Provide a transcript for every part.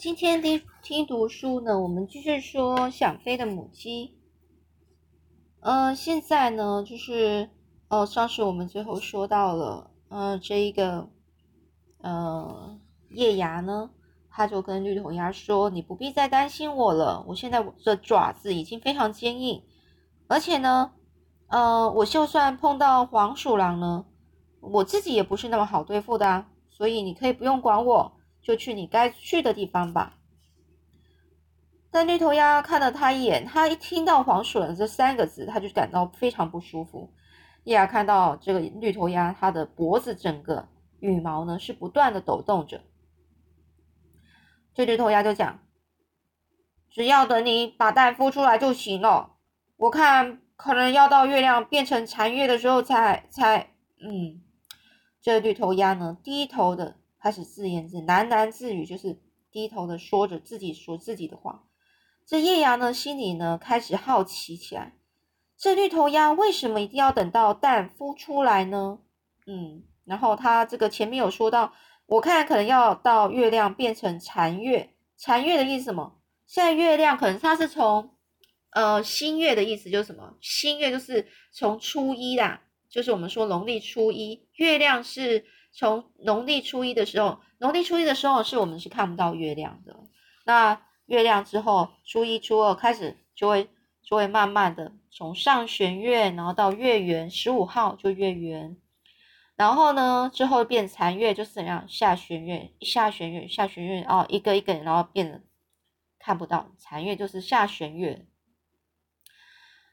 今天听听读书呢，我们继续说想飞的母鸡。呃，现在呢，就是呃，上次我们最后说到了，呃，这一个呃叶芽呢，他就跟绿头鸭说：“你不必再担心我了，我现在的爪子已经非常坚硬，而且呢，呃，我就算碰到黄鼠狼呢，我自己也不是那么好对付的啊，所以你可以不用管我。”就去你该去的地方吧。但绿头鸭看了他一眼，他一听到“黄鼠狼”这三个字，他就感到非常不舒服。叶芽看到这个绿头鸭，它的脖子整个羽毛呢是不断的抖动着。这绿头鸭就讲：“只要等你把蛋孵出来就行了。我看可能要到月亮变成残月的时候才才……嗯。”这绿头鸭呢，低头的。开始自言自喃喃自语，就是低头的说着自己说自己的话。这叶芽呢，心里呢开始好奇起来：这绿头鸭为什么一定要等到蛋孵出来呢？嗯，然后他这个前面有说到，我看可能要到月亮变成残月。残月的意思什么？现在月亮可能它是从呃新月的意思，就是什么？新月就是从初一啦，就是我们说农历初一，月亮是。从农历初一的时候，农历初一的时候是我们是看不到月亮的。那月亮之后，初一、初二开始就会就会慢慢的从上弦月，然后到月圆，十五号就月圆。然后呢，之后变残月，就是怎样下弦月，下弦月，下弦月哦，一个一个，然后变得看不到残月，就是下弦月。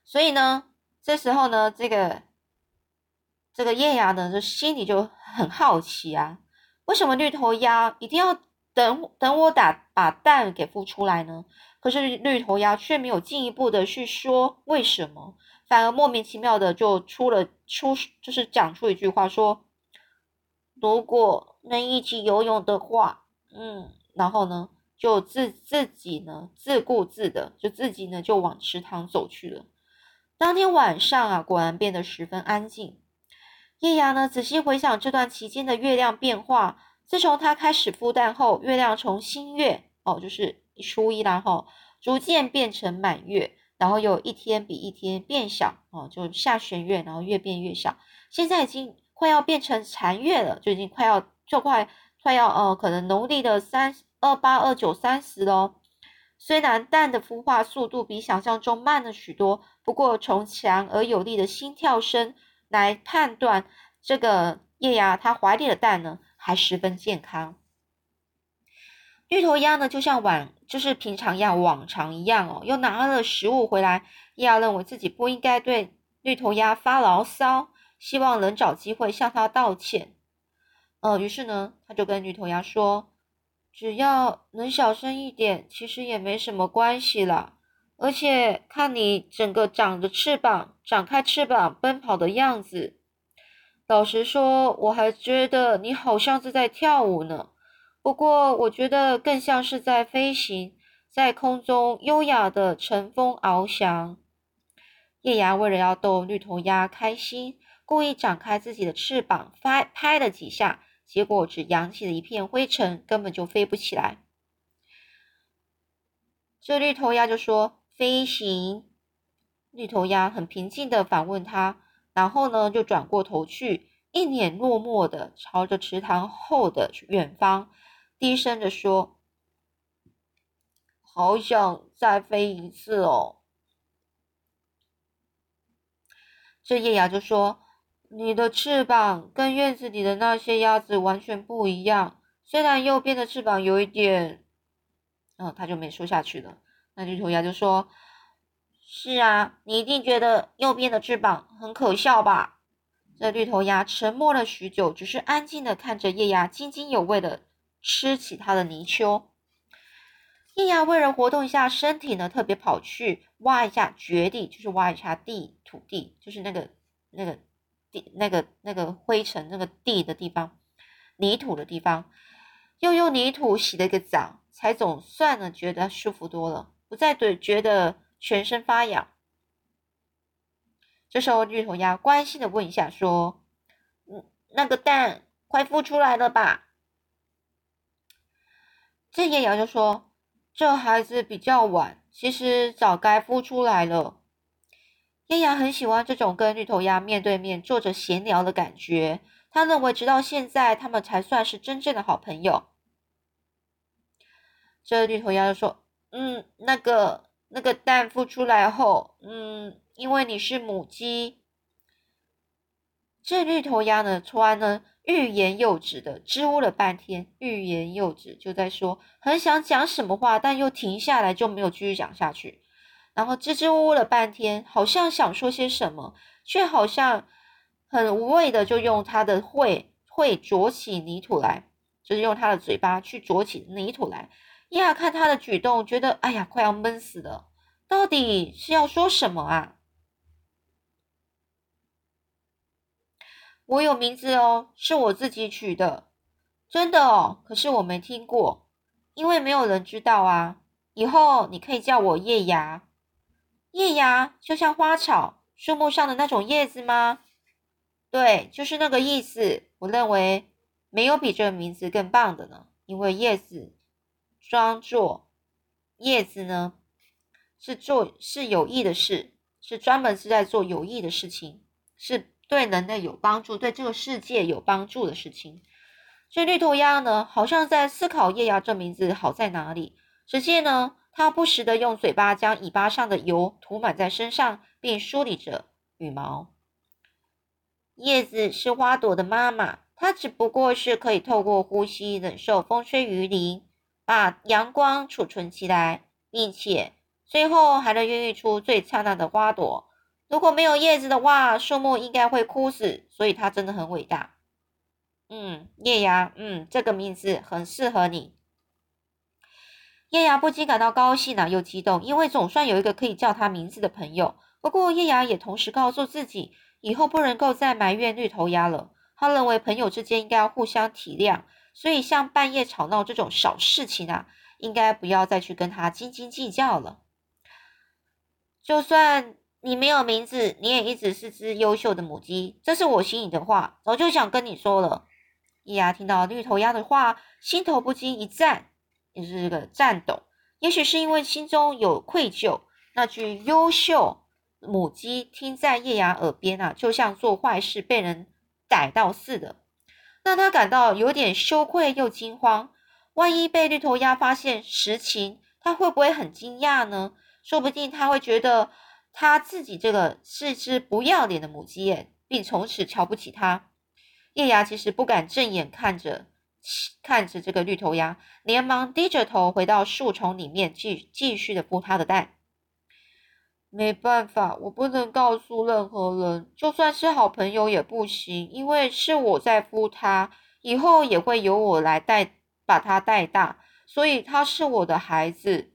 所以呢，这时候呢，这个。这个叶芽呢，就心里就很好奇啊，为什么绿头鸭一定要等等我打把蛋给孵出来呢？可是绿头鸭却没有进一步的去说为什么，反而莫名其妙的就出了出，就是讲出一句话说，如果能一起游泳的话，嗯，然后呢，就自自己呢自顾自的就自己呢就往池塘走去了。当天晚上啊，果然变得十分安静。叶芽呢，仔细回想这段期间的月亮变化。自从它开始孵蛋后，月亮从新月哦，就是初一然后逐渐变成满月，然后有一天比一天变小哦，就下弦月，然后越变越小。现在已经快要变成残月了，就已经快要就快快要呃，可能农历的三二八二九三十喽。虽然蛋的孵化速度比想象中慢了许多，不过从强而有力的心跳声。来判断这个叶芽，它怀里的蛋呢还十分健康。绿头鸭呢，就像往就是平常一样，往常一样哦，又拿了食物回来。叶芽认为自己不应该对绿头鸭发牢骚，希望能找机会向它道歉。呃，于是呢，他就跟绿头鸭说：“只要能小声一点，其实也没什么关系了。”而且看你整个长着翅膀、展开翅膀奔跑的样子，老实说，我还觉得你好像是在跳舞呢。不过，我觉得更像是在飞行，在空中优雅的乘风翱翔。叶芽为了要逗绿头鸭开心，故意展开自己的翅膀，拍拍了几下，结果只扬起了一片灰尘，根本就飞不起来。这绿头鸭就说。飞行，绿头鸭很平静的反问他，然后呢，就转过头去，一脸落寞的朝着池塘后的远方，低声的说：“好想再飞一次哦。”这叶芽就说：“你的翅膀跟院子里的那些鸭子完全不一样，虽然右边的翅膀有一点……”嗯，他就没说下去了。那绿头鸭就说：“是啊，你一定觉得右边的翅膀很可笑吧？”这绿头鸭沉默了许久，只是安静的看着叶芽津津有味的吃起它的泥鳅。叶芽为了活动一下身体呢，特别跑去挖一下掘地，就是挖一下地土地，就是那个那个地那个那个灰尘那个地的地方，泥土的地方，又用泥土洗了一个澡，才总算呢觉得舒服多了。不再对觉得全身发痒。这时候绿头鸭关心的问一下，说：“嗯，那个蛋快孵出来了吧？”这叶芽就说：“这孩子比较晚，其实早该孵出来了。”叶芽很喜欢这种跟绿头鸭面对面坐着闲聊的感觉，他认为直到现在他们才算是真正的好朋友。这绿头鸭就说：“嗯，那个那个蛋孵出来后，嗯，因为你是母鸡。”这绿头鸭呢，突然呢欲言又止的支吾了半天，欲言又止，就在说很想讲什么话，但又停下来，就没有继续讲下去。然后支支吾吾了半天，好像想说些什么，却好像很无谓的就用它的喙喙啄起泥土来，就是用它的嘴巴去啄起泥土来。叶雅看他的举动，觉得哎呀，快要闷死了，到底是要说什么啊？我有名字哦，是我自己取的，真的哦。可是我没听过，因为没有人知道啊。以后你可以叫我叶芽。叶芽就像花草、树木上的那种叶子吗？对，就是那个意思。我认为没有比这个名字更棒的呢，因为叶子装作叶子呢，是做是有益的事，是专门是在做有益的事情，是。对人类有帮助，对这个世界有帮助的事情。这绿头鸭呢，好像在思考叶芽这名字好在哪里。只见呢，它不时的用嘴巴将尾巴上的油涂满在身上，并梳理着羽毛。叶子是花朵的妈妈，它只不过是可以透过呼吸忍受风吹雨淋，把阳光储存起来，并且最后还能孕育出最灿烂的花朵。如果没有叶子的话，树木应该会枯死，所以它真的很伟大。嗯，叶芽，嗯，这个名字很适合你。叶芽不禁感到高兴啊，又激动，因为总算有一个可以叫他名字的朋友。不过叶芽也同时告诉自己，以后不能够再埋怨绿头鸭了。他认为朋友之间应该要互相体谅，所以像半夜吵闹这种小事情啊，应该不要再去跟他斤斤计较了。就算。你没有名字，你也一直是只优秀的母鸡，这是我心里的话，早就想跟你说了。叶芽听到绿头鸭的话，心头不禁一颤，也是个颤抖。也许是因为心中有愧疚，那句“优秀母鸡”听在叶芽耳边啊，就像做坏事被人逮到似的，让他感到有点羞愧又惊慌。万一被绿头鸭发现实情，他会不会很惊讶呢？说不定他会觉得。他自己这个是只不要脸的母鸡耶，并从此瞧不起他。叶芽其实不敢正眼看着看着这个绿头鸭，连忙低着头回到树丛里面，继继续的孵它的蛋。没办法，我不能告诉任何人，就算是好朋友也不行，因为是我在孵他，以后也会由我来带把他带大，所以他是我的孩子。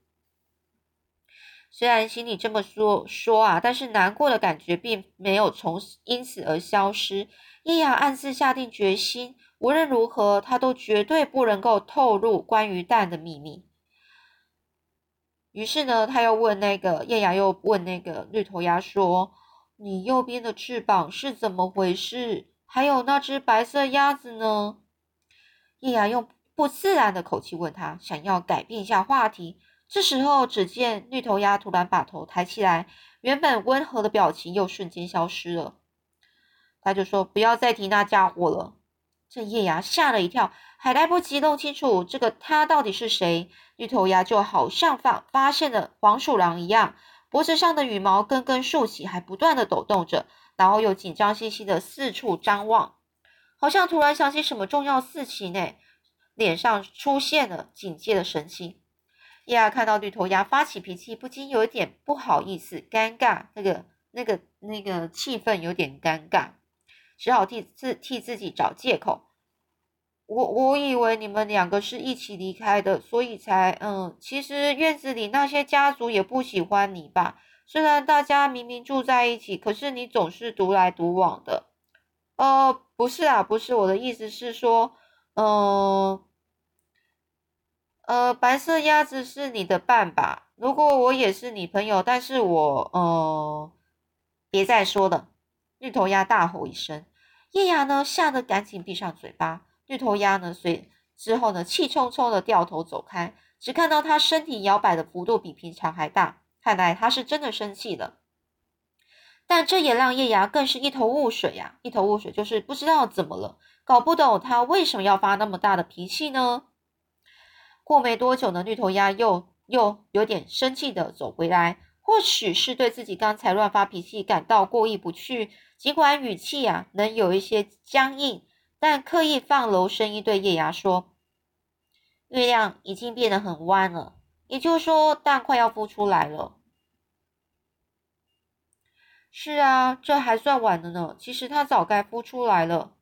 虽然心里这么说说啊，但是难过的感觉并没有从因此而消失。叶雅暗自下定决心，无论如何，他都绝对不能够透露关于蛋的秘密。于是呢，他又问那个叶雅，又问那个绿头鸭说：“你右边的翅膀是怎么回事？还有那只白色鸭子呢？”叶雅用不自然的口气问他，想要改变一下话题。这时候，只见绿头鸭突然把头抬起来，原本温和的表情又瞬间消失了。他就说：“不要再提那家伙了。”这叶芽吓了一跳，还来不及弄清楚这个他到底是谁，绿头鸭就好像发发现了黄鼠狼一样，脖子上的羽毛根根竖起，还不断的抖动着，然后又紧张兮兮的四处张望，好像突然想起什么重要事情呢，脸上出现了警戒的神情。叶芽看到绿头鸭发起脾气，不禁有一点不好意思、尴尬，那个、那个、那个气氛有点尴尬，只好替自替自己找借口。我我以为你们两个是一起离开的，所以才嗯，其实院子里那些家族也不喜欢你吧？虽然大家明明住在一起，可是你总是独来独往的。呃，不是啊，不是，我的意思是说，嗯。呃，白色鸭子是你的伴吧？如果我也是你朋友，但是我……呃，别再说了！绿头鸭大吼一声，叶芽呢吓得赶紧闭上嘴巴。绿头鸭呢随之后呢，气冲冲的掉头走开，只看到他身体摇摆的幅度比平常还大，看来他是真的生气了。但这也让叶芽更是一头雾水呀，一头雾水，就是不知道怎么了，搞不懂他为什么要发那么大的脾气呢？过没多久呢，绿头鸭又又有点生气的走回来，或许是对自己刚才乱发脾气感到过意不去，尽管语气啊能有一些僵硬，但刻意放柔声音对叶芽说：“月亮已经变得很弯了，也就是说蛋快要孵出来了。”是啊，这还算晚的呢。其实它早该孵出来了。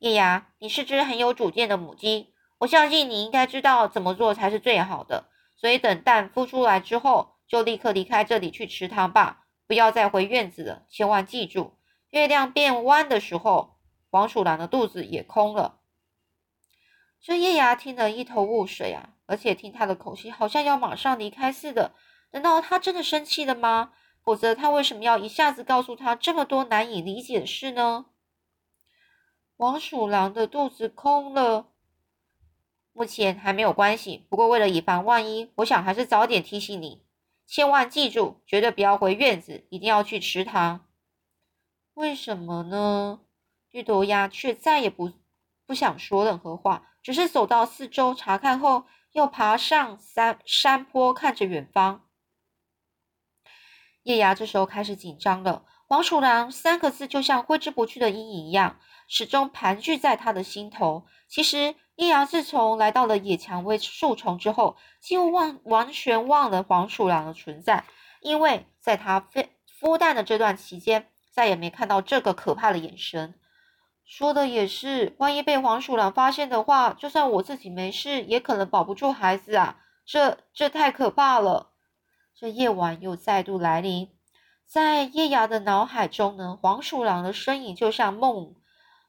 叶芽，你是只很有主见的母鸡，我相信你应该知道怎么做才是最好的。所以等蛋孵出来之后，就立刻离开这里去池塘吧，不要再回院子了。千万记住，月亮变弯的时候，黄鼠狼的肚子也空了。这叶芽听得一头雾水啊，而且听他的口气好像要马上离开似的。难道他真的生气了吗？否则，他为什么要一下子告诉他这么多难以理解的事呢？黄鼠狼的肚子空了，目前还没有关系。不过，为了以防万一，我想还是早点提醒你，千万记住，绝对不要回院子，一定要去池塘。为什么呢？绿头鸭却再也不不想说任何话，只是走到四周查看后，又爬上山山坡，看着远方。叶芽这时候开始紧张了，“黄鼠狼”三个字就像挥之不去的阴影一样，始终盘踞在他的心头。其实，易阳自从来到了野蔷薇树丛之后，几乎忘完全忘了黄鼠狼的存在，因为在他孵孵蛋的这段期间，再也没看到这个可怕的眼神。说的也是，万一被黄鼠狼发现的话，就算我自己没事，也可能保不住孩子啊！这这太可怕了。这夜晚又再度来临，在叶芽的脑海中呢，黄鼠狼的身影就像梦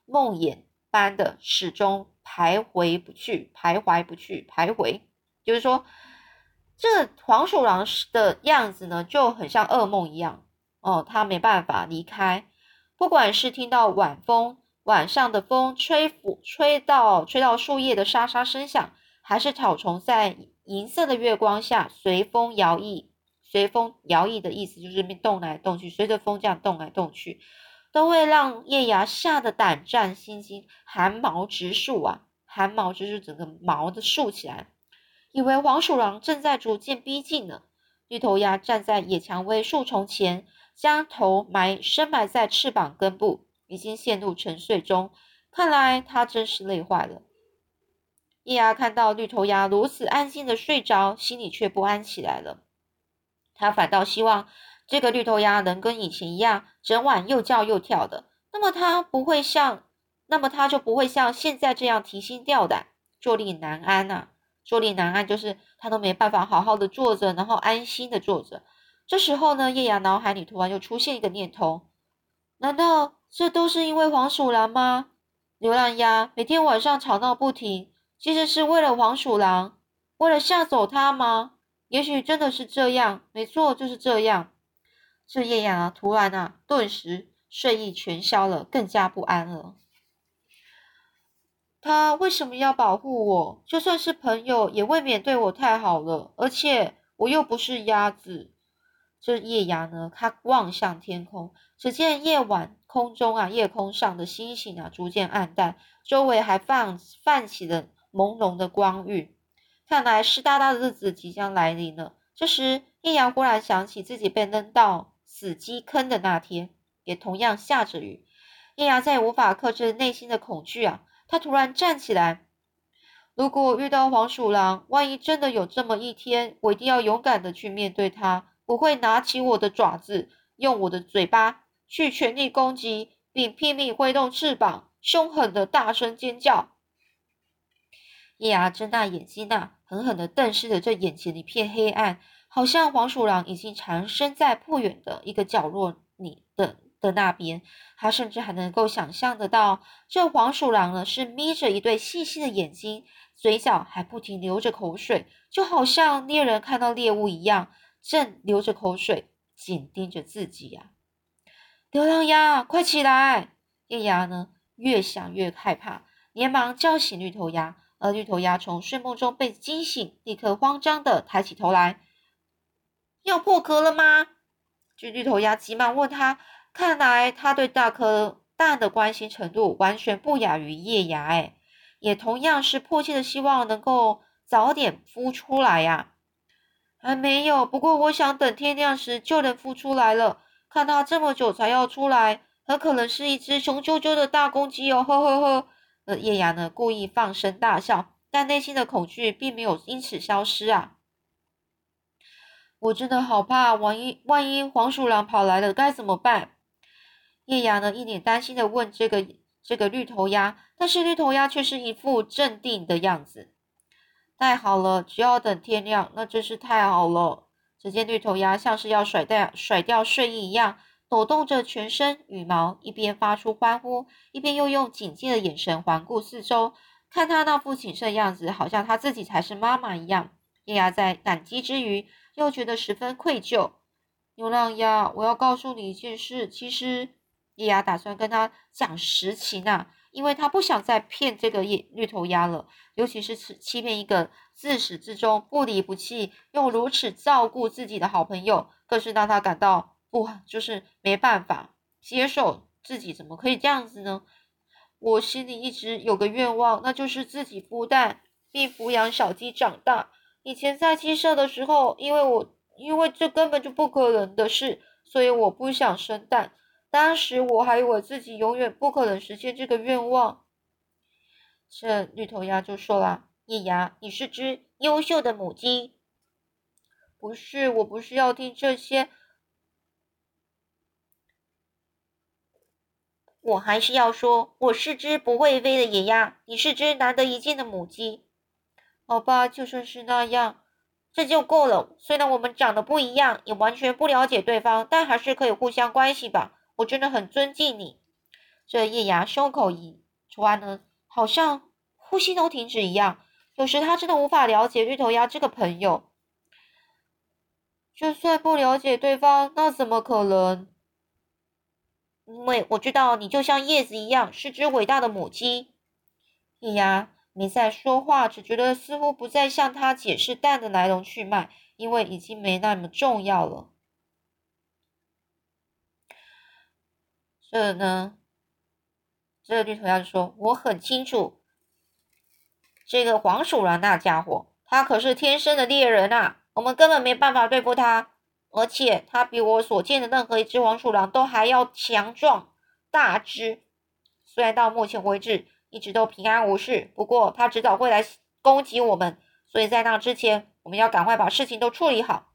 梦魇般的始终徘徊不去，徘徊不去，徘徊。就是说，这黄鼠狼的样子呢，就很像噩梦一样哦，它没办法离开。不管是听到晚风晚上的风吹拂，吹到吹到树叶的沙沙声响，还是草丛在银色的月光下随风摇曳。随风摇曳的意思就是动来动去，随着风这样动来动去，都会让叶芽吓得胆战心惊，汗毛直竖啊！汗毛就是整个毛的竖起来，以为黄鼠狼正在逐渐逼近呢。绿头鸭站在野蔷薇树丛前，将头埋深埋在翅膀根部，已经陷入沉睡中。看来它真是累坏了。叶芽看到绿头鸭如此安静的睡着，心里却不安起来了。他反倒希望这个绿头鸭能跟以前一样，整晚又叫又跳的。那么他不会像，那么他就不会像现在这样提心吊胆、坐立难安呐。坐立难安就是他都没办法好好的坐着，然后安心的坐着。这时候呢，叶芽脑海里突然又出现一个念头：难道这都是因为黄鼠狼吗？流浪鸭每天晚上吵闹不停，其实是为了黄鼠狼，为了吓走它吗？也许真的是这样，没错，就是这样。这叶芽啊，突然啊，顿时睡意全消了，更加不安了。他为什么要保护我？就算是朋友，也未免对我太好了。而且我又不是鸭子。这夜牙呢，他望向天空，只见夜晚空中啊，夜空上的星星啊，逐渐暗淡，周围还泛泛起了朦胧的光晕。看来湿哒哒的日子即将来临了。这时，叶阳忽然想起自己被扔到死鸡坑的那天，也同样下着雨。叶阳再也无法克制内心的恐惧啊！他突然站起来。如果遇到黄鼠狼，万一真的有这么一天，我一定要勇敢的去面对它。我会拿起我的爪子，用我的嘴巴去全力攻击，并拼命挥动翅膀，凶狠的大声尖叫。叶芽睁大眼睛呐，狠狠地瞪视着这眼前的一片黑暗，好像黄鼠狼已经藏身在不远的一个角落里的的那边。他甚至还能够想象得到，这黄鼠狼呢是眯着一对细细的眼睛，嘴角还不停流着口水，就好像猎人看到猎物一样，正流着口水，紧盯着自己呀。流浪鸭，快起来！叶芽呢越想越害怕，连忙叫醒绿头鸭。而绿头鸭从睡梦中被惊醒，立刻慌张的抬起头来：“要破壳了吗？”据绿头鸭急忙问他，看来他对大颗蛋的关心程度完全不亚于叶芽，哎，也同样是迫切的希望能够早点孵出来呀。还没有，不过我想等天亮时就能孵出来了。看它这么久才要出来，很可能是一只雄赳赳的大公鸡哦！呵呵呵。呃，叶芽呢故意放声大笑，但内心的恐惧并没有因此消失啊。我真的好怕，万一万一黄鼠狼跑来了该怎么办？叶芽呢一脸担心的问这个这个绿头鸭，但是绿头鸭却是一副镇定的样子。太好了，只要等天亮，那真是太好了。只见绿头鸭像是要甩掉甩掉睡衣一样，抖动着全身羽毛，一边发出欢呼，一边又用警戒的眼神环顾四周。看他那副谨慎样子，好像他自己才是妈妈一样。叶芽在感激之余，又觉得十分愧疚。牛浪鸭，我要告诉你一件事，其实叶芽打算跟他讲实情啊。因为他不想再骗这个叶绿头鸭了，尤其是欺欺骗一个自始至终不离不弃又如此照顾自己的好朋友，更是让他感到不就是没办法接受自己怎么可以这样子呢？我心里一直有个愿望，那就是自己孵蛋并抚养小鸡长大。以前在鸡舍的时候，因为我因为这根本就不可能的事，所以我不想生蛋。当时我还以为自己永远不可能实现这个愿望。这绿头鸭就说了：“叶芽，你是只优秀的母鸡。”不是，我不是要听这些，我还是要说，我是只不会飞的野鸭，你是只难得一见的母鸡。好吧，就算是那样，这就够了。虽然我们长得不一样，也完全不了解对方，但还是可以互相关系吧。我真的很尊敬你。这叶芽胸口一穿呢，好像呼吸都停止一样。有时他真的无法了解绿头鸭这个朋友。就算不了解对方，那怎么可能？因为我知道你就像叶子一样，是只伟大的母鸡。叶芽没再说话，只觉得似乎不再向他解释蛋的来龙去脉，因为已经没那么重要了。这呢？这个绿头鸭就说：“我很清楚，这个黄鼠狼那家伙，他可是天生的猎人啊！我们根本没办法对付他，而且它比我所见的任何一只黄鼠狼都还要强壮大只。虽然到目前为止一直都平安无事，不过它迟早会来攻击我们，所以在那之前，我们要赶快把事情都处理好。”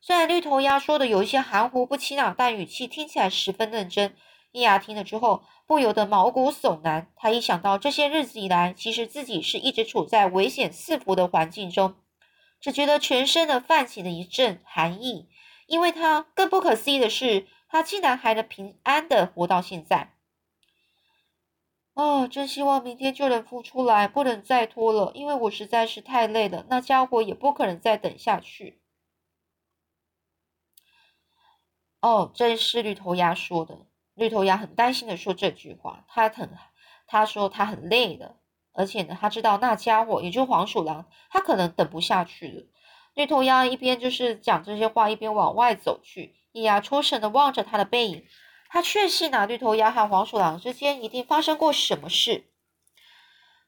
虽然绿头鸭说的有一些含糊不清啊，但语气听起来十分认真。叶芽听了之后，不由得毛骨悚然。他一想到这些日子以来，其实自己是一直处在危险四伏的环境中，只觉得全身的泛起了一阵寒意。因为他更不可思议的是，他竟然还能平安的活到现在。哦，真希望明天就能孵出来，不能再拖了，因为我实在是太累了。那家伙也不可能再等下去。哦，这是绿头鸭说的。绿头鸭很担心的说这句话，他很，他说他很累的，而且呢，他知道那家伙，也就黄鼠狼，他可能等不下去了。绿头鸭一边就是讲这些话，一边往外走去。叶芽出神的望着他的背影，他确信啊，绿头鸭和黄鼠狼之间一定发生过什么事。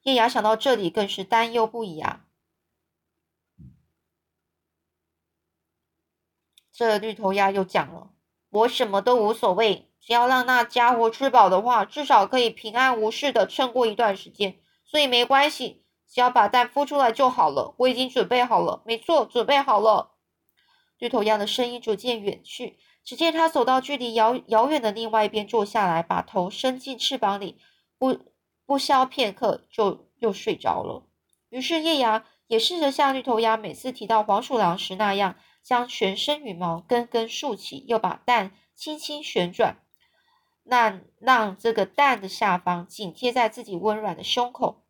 叶芽想到这里，更是担忧不已啊。这绿头鸭又讲了，我什么都无所谓。只要让那家伙吃饱的话，至少可以平安无事的撑过一段时间，所以没关系，只要把蛋孵出来就好了。我已经准备好了，没错，准备好了。绿头鸭的声音逐渐远去，只见它走到距离遥遥远的另外一边坐下来，把头伸进翅膀里，不不消片刻就又睡着了。于是叶芽也试着像绿头鸭每次提到黄鼠狼时那样，将全身羽毛根根竖起，又把蛋轻轻旋转。那让这个蛋的下方紧贴在自己温软的胸口，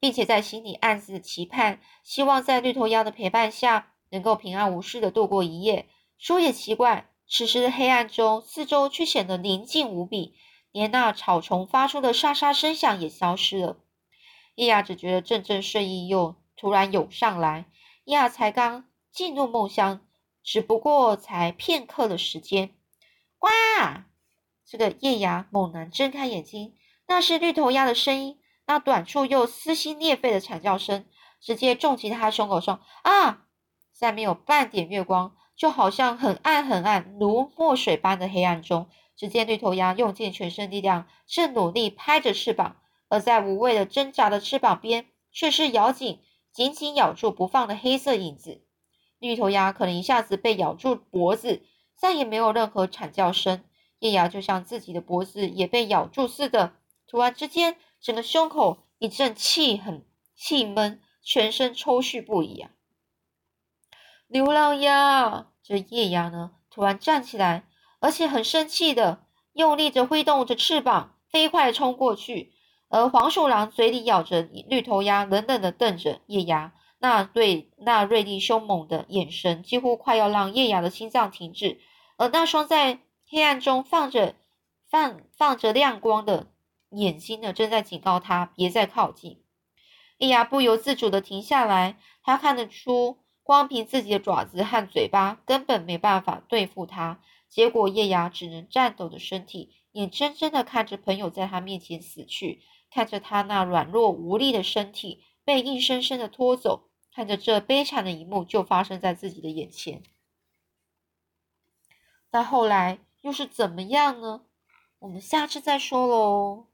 并且在心里暗自期盼，希望在绿头鸭的陪伴下能够平安无事的度过一夜。说也奇怪，此时的黑暗中，四周却显得宁静无比，连那草丛发出的沙沙声响也消失了。叶雅只觉得阵阵睡意又突然涌上来。叶雅才刚进入梦乡，只不过才片刻的时间。哇！这个叶雅猛然睁开眼睛，那是绿头鸭的声音，那短促又撕心裂肺的惨叫声，直接重击他胸口上。啊！在没有半点月光，就好像很暗很暗，如墨水般的黑暗中。只见绿头鸭用尽全身力量，正努力拍着翅膀，而在无谓的挣扎的翅膀边，却是咬紧、紧紧咬住不放的黑色影子。绿头鸭可能一下子被咬住脖子，再也没有任何惨叫声。叶芽就像自己的脖子也被咬住似的，突然之间，整个胸口一阵气很气闷，全身抽搐不已啊！流浪鸭，这叶芽呢，突然站起来。而且很生气的，用力着挥动着翅膀，飞快冲过去。而黄鼠狼嘴里咬着绿头鸭，冷冷的瞪着叶芽，那对那锐利凶猛的眼神，几乎快要让叶芽的心脏停止。而那双在黑暗中放着放放着亮光的眼睛呢，正在警告他别再靠近。叶芽不由自主的停下来，他看得出，光凭自己的爪子和嘴巴，根本没办法对付他。结果，叶芽只能颤抖的身体，眼睁睁的看着朋友在他面前死去，看着他那软弱无力的身体被硬生生的拖走，看着这悲惨的一幕就发生在自己的眼前。那后来又是怎么样呢？我们下次再说喽。